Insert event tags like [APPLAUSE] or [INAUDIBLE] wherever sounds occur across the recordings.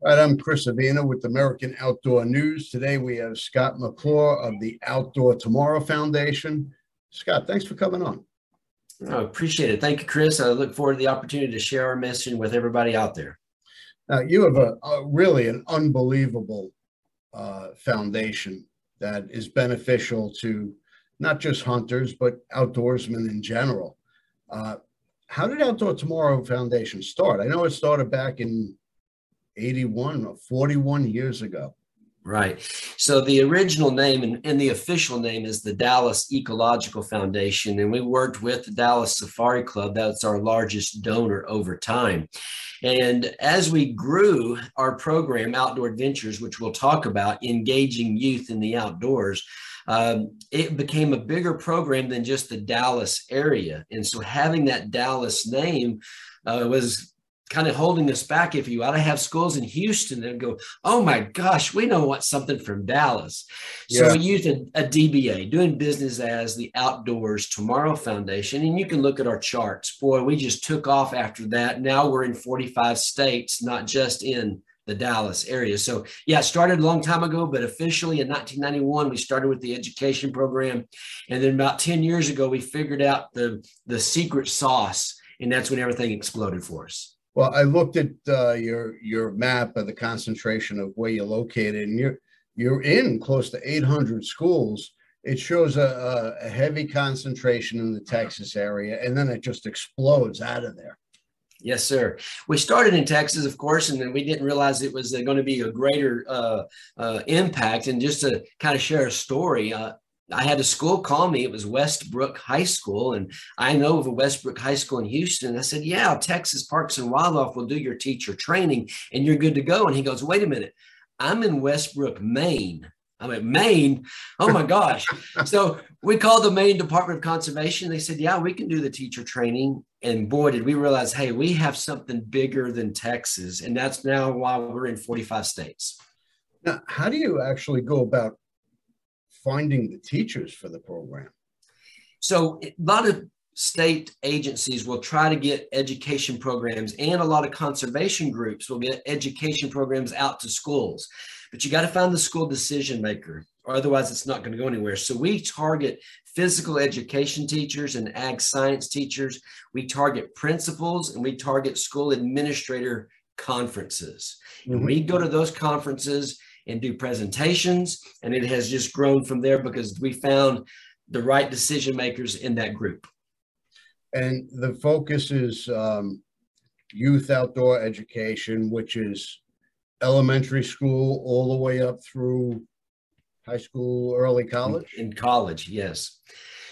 All right, I'm Chris Avina with American Outdoor News. Today we have Scott McClure of the Outdoor Tomorrow Foundation. Scott, thanks for coming on. I appreciate it. Thank you, Chris. I look forward to the opportunity to share our message with everybody out there. Now, you have a, a really an unbelievable uh, foundation that is beneficial to not just hunters, but outdoorsmen in general. Uh, how did Outdoor Tomorrow Foundation start? I know it started back in 81 or 41 years ago. Right. So the original name and, and, the official name is the Dallas Ecological Foundation. And we worked with the Dallas Safari Club. That's our largest donor over time. And as we grew our program, Outdoor Adventures, which we'll talk about, engaging youth in the outdoors, um, it became a bigger program than just the Dallas area. And so having that Dallas name uh, was kind of holding us back, if you ought to have schools in Houston that go, oh my gosh, we know what something from Dallas. So yeah. we used a, a, DBA, doing business as the Outdoors Tomorrow Foundation. And you can look at our charts. Boy, we just took off after that. Now we're in 45 states, not just in the Dallas area. So yeah, it started a long time ago, but officially in 1991, we started with the education program. And then about 10 years ago, we figured out the, the secret sauce. And that's when everything exploded for us. Well, I looked at uh, your your map of the concentration of where you're located, and you're you're in close to 800 schools. It shows a, a heavy concentration in the Texas area, and then it just explodes out of there. Yes, sir. We started in Texas, of course, and then we didn't realize it was uh, going to be a greater uh, uh, impact. And just to kind of share a story, uh, I had a school call me. It was Westbrook High School, and I know of a Westbrook High School in Houston. I said, "Yeah, Texas Parks and Wildlife will do your teacher training, and you're good to go." And he goes, "Wait a minute, I'm in Westbrook, Maine." I'm at Maine. Oh my gosh! [LAUGHS] so we called the Maine Department of Conservation. They said, "Yeah, we can do the teacher training." And boy, did we realize, hey, we have something bigger than Texas, and that's now why we're in 45 states. Now, how do you actually go about finding the teachers for the program? So a lot of state agencies will try to get education programs and a lot of conservation groups will get education programs out to schools. But you got to find the school decision maker or otherwise it's not going to go anywhere. So we target physical education teachers and ag science teachers. We target principals and we target school administrator conferences. Mm-hmm. And we go to those conferences and do presentations. And it has just grown from there because we found the right decision makers in that group. And the focus is um, youth outdoor education, which is elementary school all the way up through high school, early college? In college, yes.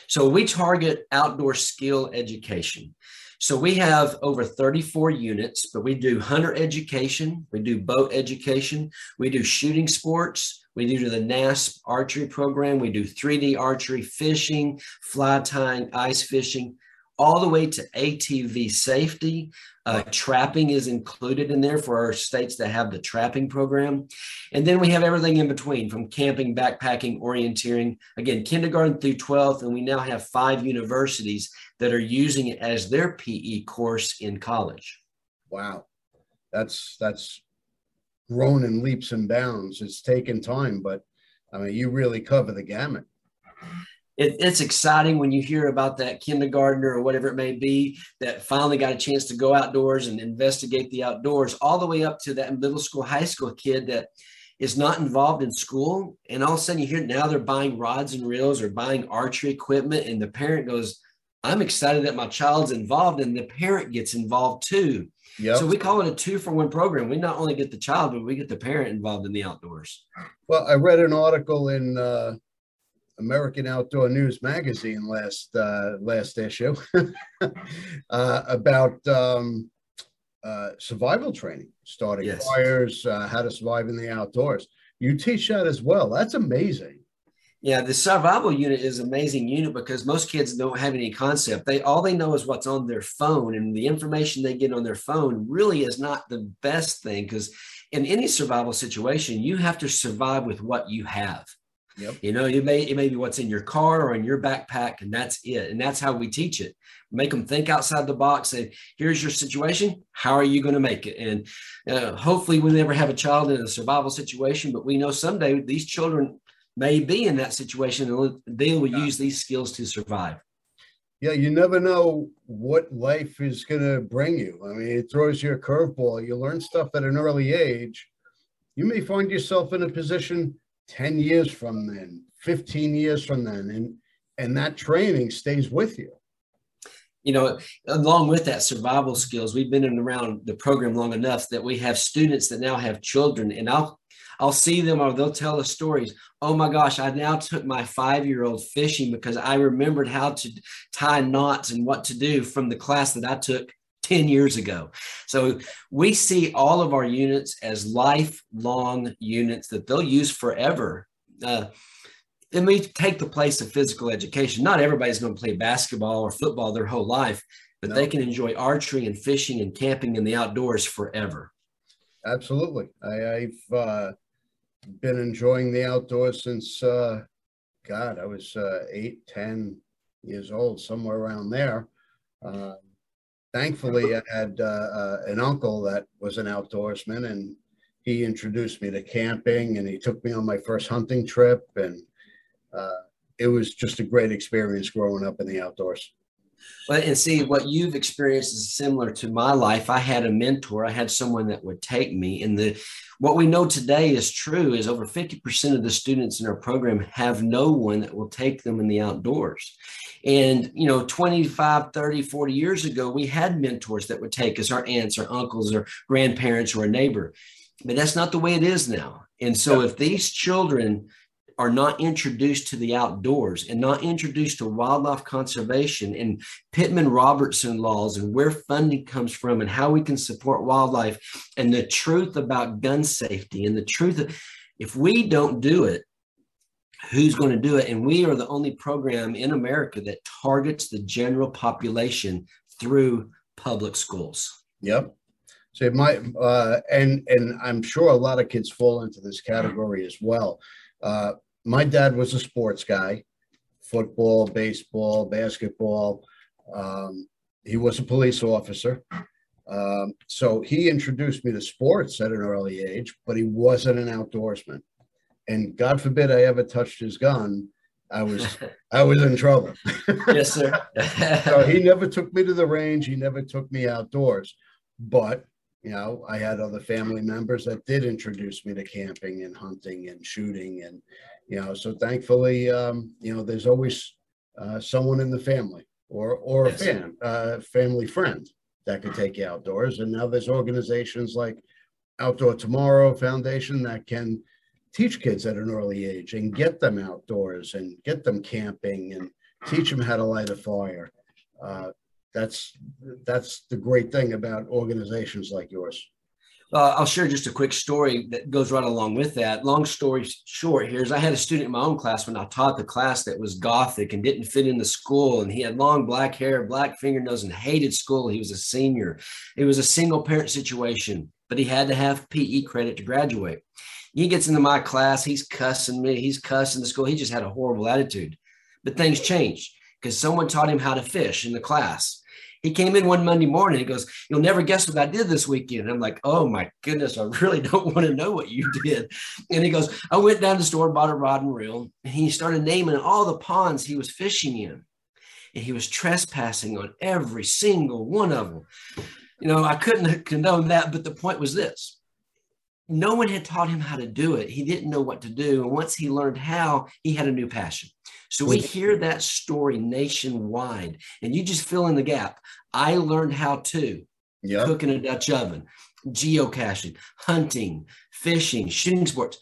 So we target outdoor skill education. So we have over 34 units, but we do hunter education, we do boat education, we do shooting sports, we do the NASP archery program, we do 3D archery, fishing, fly tying, ice fishing, all the way to ATV safety. Uh, trapping is included in there for our states that have the trapping program. And then we have everything in between from camping, backpacking, orienteering, again, kindergarten through 12th. And we now have five universities that are using it as their PE course in college. Wow. That's, that's grown in leaps and bounds. It's taken time, but I mean, you really cover the gamut it, it's exciting when you hear about that kindergartner or whatever it may be that finally got a chance to go outdoors and investigate the outdoors, all the way up to that middle school, high school kid that is not involved in school. And all of a sudden you hear now they're buying rods and reels or buying archery equipment. And the parent goes, I'm excited that my child's involved, and the parent gets involved too. Yep. So we call it a two for one program. We not only get the child, but we get the parent involved in the outdoors. Well, I read an article in uh, American Outdoor News magazine last uh, last issue [LAUGHS] uh, about um, uh, survival training, starting yes. fires, uh, how to survive in the outdoors. You teach that as well. That's amazing. Yeah, the survival unit is amazing unit because most kids don't have any concept. They all they know is what's on their phone, and the information they get on their phone really is not the best thing because in any survival situation, you have to survive with what you have. Yep. You know, it may it may be what's in your car or in your backpack, and that's it. And that's how we teach it. Make them think outside the box. Say, here's your situation. How are you going to make it? And uh, hopefully, we never have a child in a survival situation, but we know someday these children may be in that situation, and they will yeah. use these skills to survive. Yeah, you never know what life is going to bring you. I mean, it throws you a curveball. You learn stuff at an early age. You may find yourself in a position 10 years from then, 15 years from then, and and that training stays with you. You know, along with that survival skills, we've been in around the program long enough that we have students that now have children, and I'll I'll see them or they'll tell us stories. Oh my gosh, I now took my five year old fishing because I remembered how to tie knots and what to do from the class that I took 10 years ago. So we see all of our units as lifelong units that they'll use forever. Uh, and we take the place of physical education. Not everybody's going to play basketball or football their whole life, but no. they can enjoy archery and fishing and camping in the outdoors forever. Absolutely. I, have uh, been enjoying the outdoors since, uh, God, I was uh, eight, 10 years old, somewhere around there. Uh, thankfully, I had uh, uh, an uncle that was an outdoorsman, and he introduced me to camping, and he took me on my first hunting trip, and uh, it was just a great experience growing up in the outdoors. Well, and see what you've experienced is similar to my life. I had a mentor. I had someone that would take me. And the what we know today is true is over 50% of the students in our program have no one that will take them in the outdoors. And, you know, 25, 30, 40 years ago, we had mentors that would take us, our aunts, our uncles, or grandparents, or a neighbor. But that's not the way it is now. And so if these children are not introduced to the outdoors and not introduced to wildlife conservation and Pittman Robertson laws and where funding comes from and how we can support wildlife and the truth about gun safety and the truth of, if we don't do it, who's going to do it. And we are the only program in America that targets the general population through public schools. Yep. So it might, uh, and and I'm sure a lot of kids fall into this category as well. Uh, my dad was a sports guy, football, baseball, basketball. Um, he was a police officer. Um, so he introduced me to sports at an early age, but he wasn't an outdoorsman and God forbid I ever touched his gun, I was I was in trouble. [LAUGHS] yes, sir. [LAUGHS] so he never took me to the range. He never took me outdoors. But you know, I had other family members that did introduce me to camping and hunting and shooting, and you know, so thankfully, um, you know, there's always uh, someone in the family or or yes. a fan, uh, family friend that could take you outdoors. And now there's organizations like Outdoor Tomorrow Foundation that can teach kids at an early age and get them outdoors and get them camping and teach them how to light a fire. Uh, that's that's the great thing about organizations like yours. Uh, I'll share just a quick story that goes right along with that. Long story short, here's I had a student in my own class when I taught the class that was gothic and didn't fit in the school, and he had long black hair, black fingernails, and hated school. He was a senior. It was a single parent situation, but he had to have PE credit to graduate. He gets into my class, he's cussing me, he's cussing the school. He just had a horrible attitude. But things changed because someone taught him how to fish in the class. He came in one Monday morning. He goes, You'll never guess what I did this weekend. I'm like, Oh my goodness, I really [LAUGHS] don't want to know what you did. And he goes, I went down to the store, bought a rod and reel, and he started naming all the ponds he was fishing in. And he was trespassing on every single one of them. You know, I couldn't condone that, but the point was this no one had taught him how to do it. He didn't know what to do. And once he learned how, he had a new passion. So we hear that story nationwide, and you just fill in the gap. I learned how to yep. cook in a Dutch oven, geocaching, hunting, fishing, shooting sports.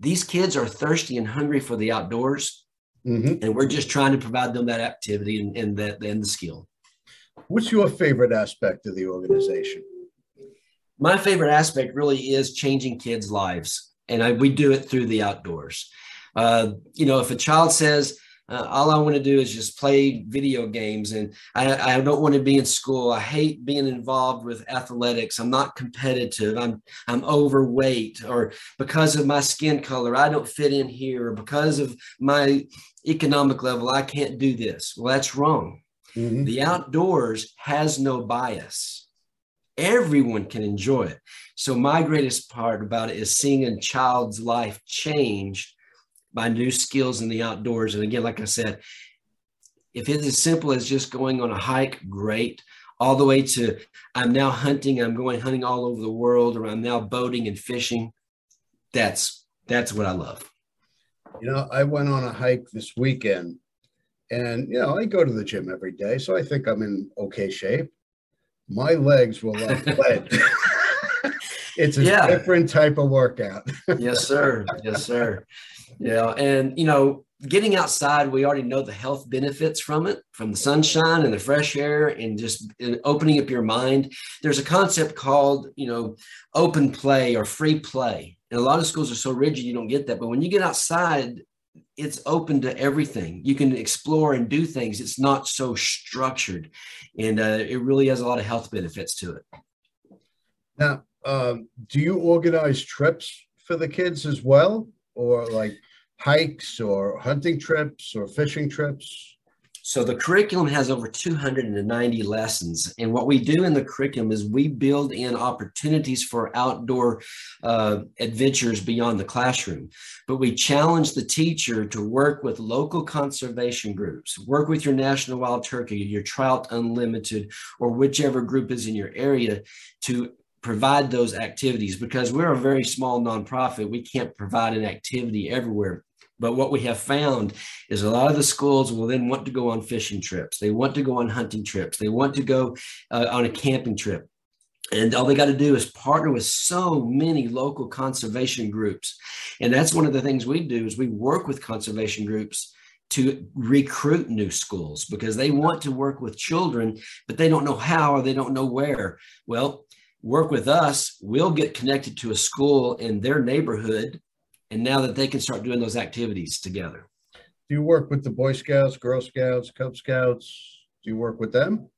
These kids are thirsty and hungry for the outdoors, mm-hmm. and we're just trying to provide them that activity and, and that and the skill. What's your favorite aspect of the organization? My favorite aspect really is changing kids' lives, and I, we do it through the outdoors. Uh, you know, if a child says, uh, all I want to do is just play video games and I, I don't want to be in school. I hate being involved with athletics. I'm not competitive. I'm I'm overweight or because of my skin color, I don't fit in here or because of my economic level, I can't do this. Well, that's wrong. Mm-hmm. The outdoors has no bias. Everyone can enjoy it. So my greatest part about it is seeing a child's life change by new skills in the outdoors. And again, like I said, if it's as simple as just going on a hike, great. All the way to I'm now hunting, I'm going hunting all over the world, or I'm now boating and fishing. That's that's what I love. You know, I went on a hike this weekend, and you know, I go to the gym every day, so I think I'm in okay shape. My legs were like lead. it's a yeah. different type of workout. yes, sir. Yes, sir. Yeah. And, you know, getting outside, we already know the health benefits from it, from the sunshine and the fresh air and just opening up your mind. There's a concept called, you know, open play or free play. And a lot of schools are so rigid, you don't get that. But when you get outside, it's open to everything. You can explore and do things. It's not so structured. And uh, it really has a lot of health benefits to it. Now, um, do you organize trips for the kids as well? Or like hikes or hunting trips or fishing trips? So the curriculum has over 290 lessons. And what we do in the curriculum is we build in opportunities for outdoor uh, adventures beyond the classroom. But we challenge the teacher to work with local conservation groups, work with your National Wild Turkey, your Trout Unlimited, or whichever group is in your area to provide those activities because we're a very small nonprofit. We can't provide an activity everywhere. But what we have found is a lot of the schools will then want to go on fishing trips. They want to go on hunting trips. They want to go uh, on a camping trip. And all they got to do is partner with so many local conservation groups. And that's one of the things we do is we work with conservation groups to recruit new schools because they want to work with children, but they don't know how or they don't know where. Well, work with us, we'll get connected to a school in their neighborhood. And now that they can start doing those activities together. Do you work with the Boy Scouts, Girl Scouts, Cub Scouts? Do you work with them?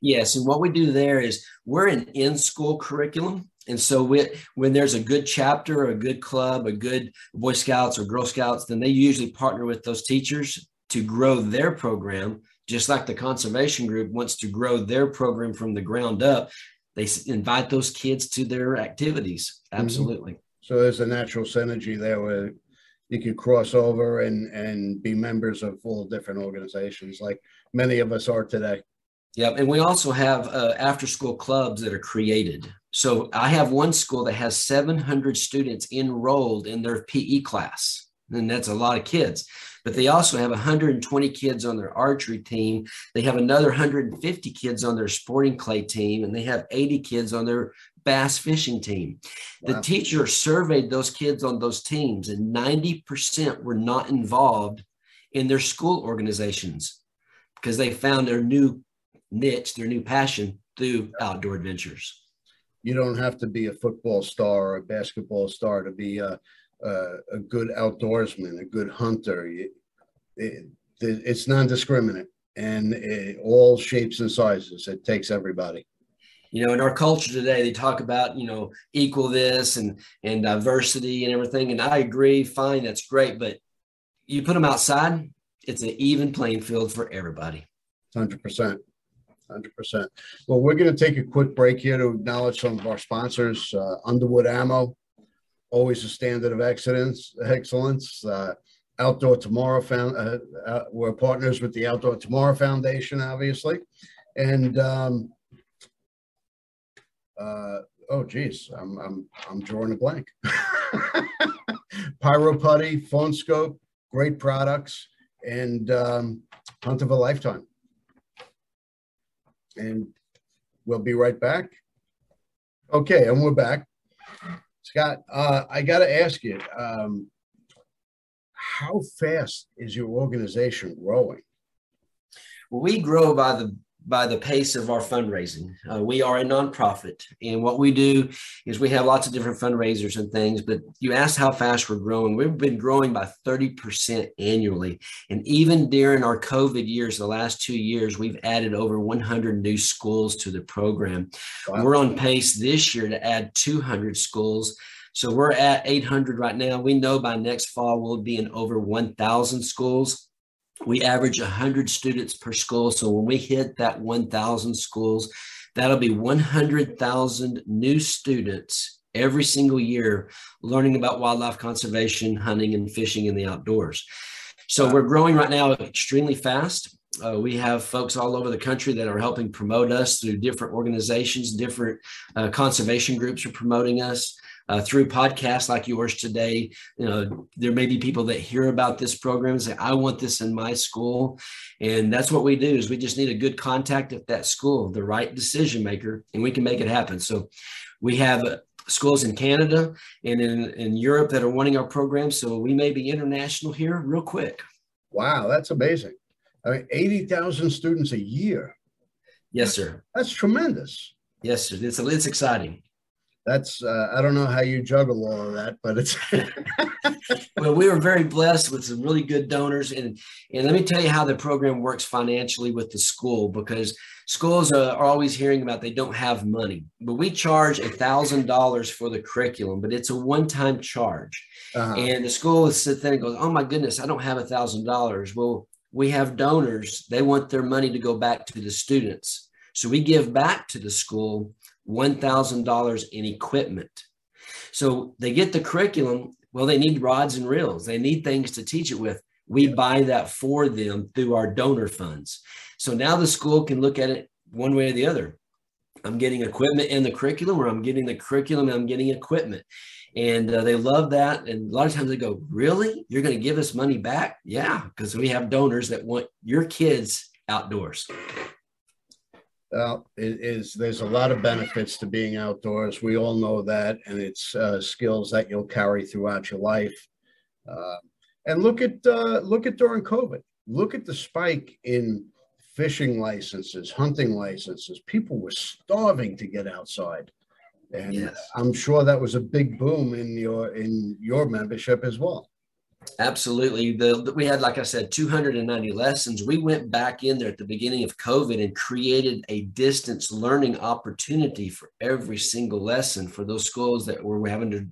Yes. And what we do there is we're an in school curriculum. And so we, when there's a good chapter, a good club, a good Boy Scouts or Girl Scouts, then they usually partner with those teachers to grow their program just like the conservation group wants to grow their program from the ground up they invite those kids to their activities. Mm-hmm. Absolutely. Mm-hmm. So there's a natural synergy there where you could cross over and and be members of all different organizations, like many of us are today. Yep, and we also have uh, after school clubs that are created. So I have one school that has 700 students enrolled in their PE class, and that's a lot of kids. but they also have 120 kids on their archery team. They have another 150 kids on their sporting clay team, and they have 80 kids on their bass fishing team. Wow. The teacher surveyed those kids on those teams, and 90% were not involved in their school organizations because they found their new niche, their new passion through outdoor adventures. You don't have to be a football star or a basketball star to be a, a, a good outdoorsman, a good hunter. It, it, it's non-discriminate and it, all shapes and sizes. It takes everybody you know in our culture today they talk about you know equal this and and diversity and everything. And i agree fine that's great. But you put them outside it's an even playing field for everybody. 100% 100% well we're going to take a quick break here to acknowledge some of our sponsors uh, underwood ammo. Always a standard of excellence excellence uh, outdoor tomorrow found uh, uh we're partners with the outdoor tomorrow foundation obviously. And um, uh, oh geez, I'm I'm I'm drawing a blank. [LAUGHS] Pyro Putty, Phone Skope, great products, and um, Hunt of a Lifetime. And we'll be right back. Okay, and we're back. Scott, uh, I got to ask you, um, how fast is your organization growing? We grow by the by the pace of our fundraising. Uh, we are a nonprofit, and what we do is we have lots of different fundraisers and things. But you asked how fast we're growing. We've been growing by 30% annually. And even during our COVID years, the last two years, we've added over 100 new schools to the program. Wow. We're on pace this year to add 200 schools. So we're at 800 right now. We know by next fall we'll be in over 1,000 schools we average 100 students per school. So when we hit that 1,000 schools, that'll be 100,000 new students every single year learning about wildlife conservation, hunting, and fishing in the outdoors. So we're growing right now extremely fast. Uh, we have folks all over the country that are helping promote us through different organizations, different uh, conservation groups are promoting us uh, through podcasts like yours today. You know, there may be people that hear about this program and say, "I want this in my school," and that's what we do. Is we just need a good contact at that school, the right decision maker, and we can make it happen. So, we have. Uh, schools in Canada and in, in Europe that are wanting our program. So we may be international here real quick. Wow, that's amazing. I mean, 80,000 students a year. Yes, sir. That's tremendous. Yes, sir. It's, it's exciting that's uh, I don't know how you juggle all of that, but it's. [LAUGHS] well, we were very blessed with some really good donors, and and let me tell you how the program works financially with the school because schools are, are always hearing about they don't have money, but we charge a thousand dollars for the curriculum, but it's a one-time charge, uh-huh. and the school will sit there and goes, "Oh my goodness, I don't have a thousand dollars." Well, we have donors; they want their money to go back to the students, so we give back to the school $1,000 in equipment. So they get the curriculum. Well, they need rods and reels, they need things to teach it with. We buy that for them through our donor funds. So now the school can look at it one way or the other. I'm getting equipment in the curriculum, or I'm getting the curriculum and I'm getting equipment. And uh, they love that. And a lot of times they go, Really? You're going to give us money back? Yeah, because we have donors that want your kids outdoors. Well, it is there's a lot of benefits to being outdoors. We all know that, and it's uh, skills that you'll carry throughout your life. Uh, and look at uh, look at during COVID. Look at the spike in fishing licenses, hunting licenses. People were starving to get outside, and yes. I'm sure that was a big boom in your in your membership as well. Absolutely. The, we had, like I said, 290 lessons. We went back in there at the beginning of COVID and created a distance learning opportunity for every single lesson for those schools that were having to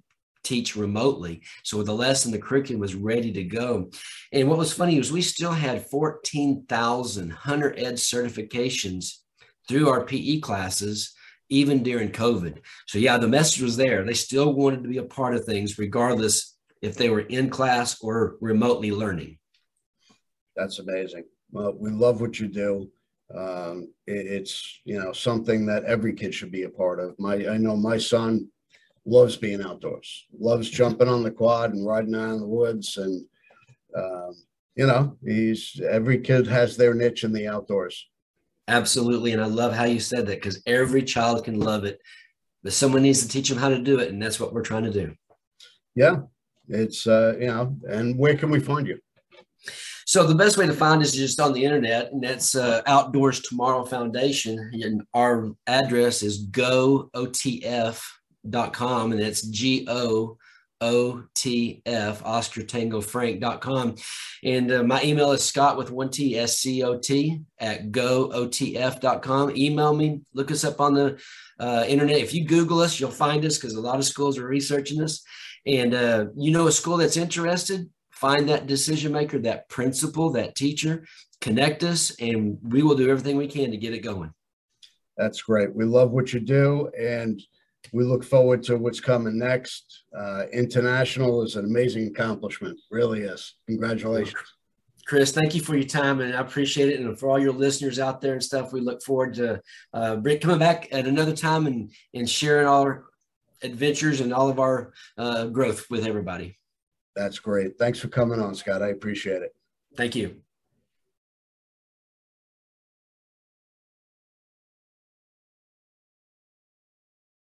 teach remotely. So with the lesson, the curriculum was ready to go. And what was funny was we still had 14,000 Hunter Ed certifications through our PE classes even during COVID. So yeah, the message was there. They still wanted to be a part of things regardless if they were in class or remotely learning. That's amazing. Well, we love what you do. Um, it, it's you know something that every kid should be a part of. My I know my son loves being outdoors, loves jumping on the quad and riding out in the woods, and um, you know, he's every kid has their niche in the outdoors. Absolutely. And I love how you said that because every child can love it, but someone needs to teach them how to do it. And that's what we're trying to do. Yeah. It's, uh, you know, and where can we find you? So the best way to find us is just on the internet, and that's uh, Outdoors Tomorrow Foundation. And our address is gootf.com, and it's G O OTF, Oscar Tango Frank.com. And uh, my email is Scott with one T S C O T at gootf.com. Email me, look us up on the uh, internet. If you Google us, you'll find us because a lot of schools are researching this. And uh, you know a school that's interested, find that decision maker, that principal, that teacher, connect us, and we will do everything we can to get it going. That's great. We love what you do. And we look forward to what's coming next. Uh, international is an amazing accomplishment, really is. Congratulations. Chris, thank you for your time, and I appreciate it. And for all your listeners out there and stuff, we look forward to uh, coming back at another time and and sharing all our adventures and all of our uh, growth with everybody. That's great. Thanks for coming on, Scott. I appreciate it. Thank you.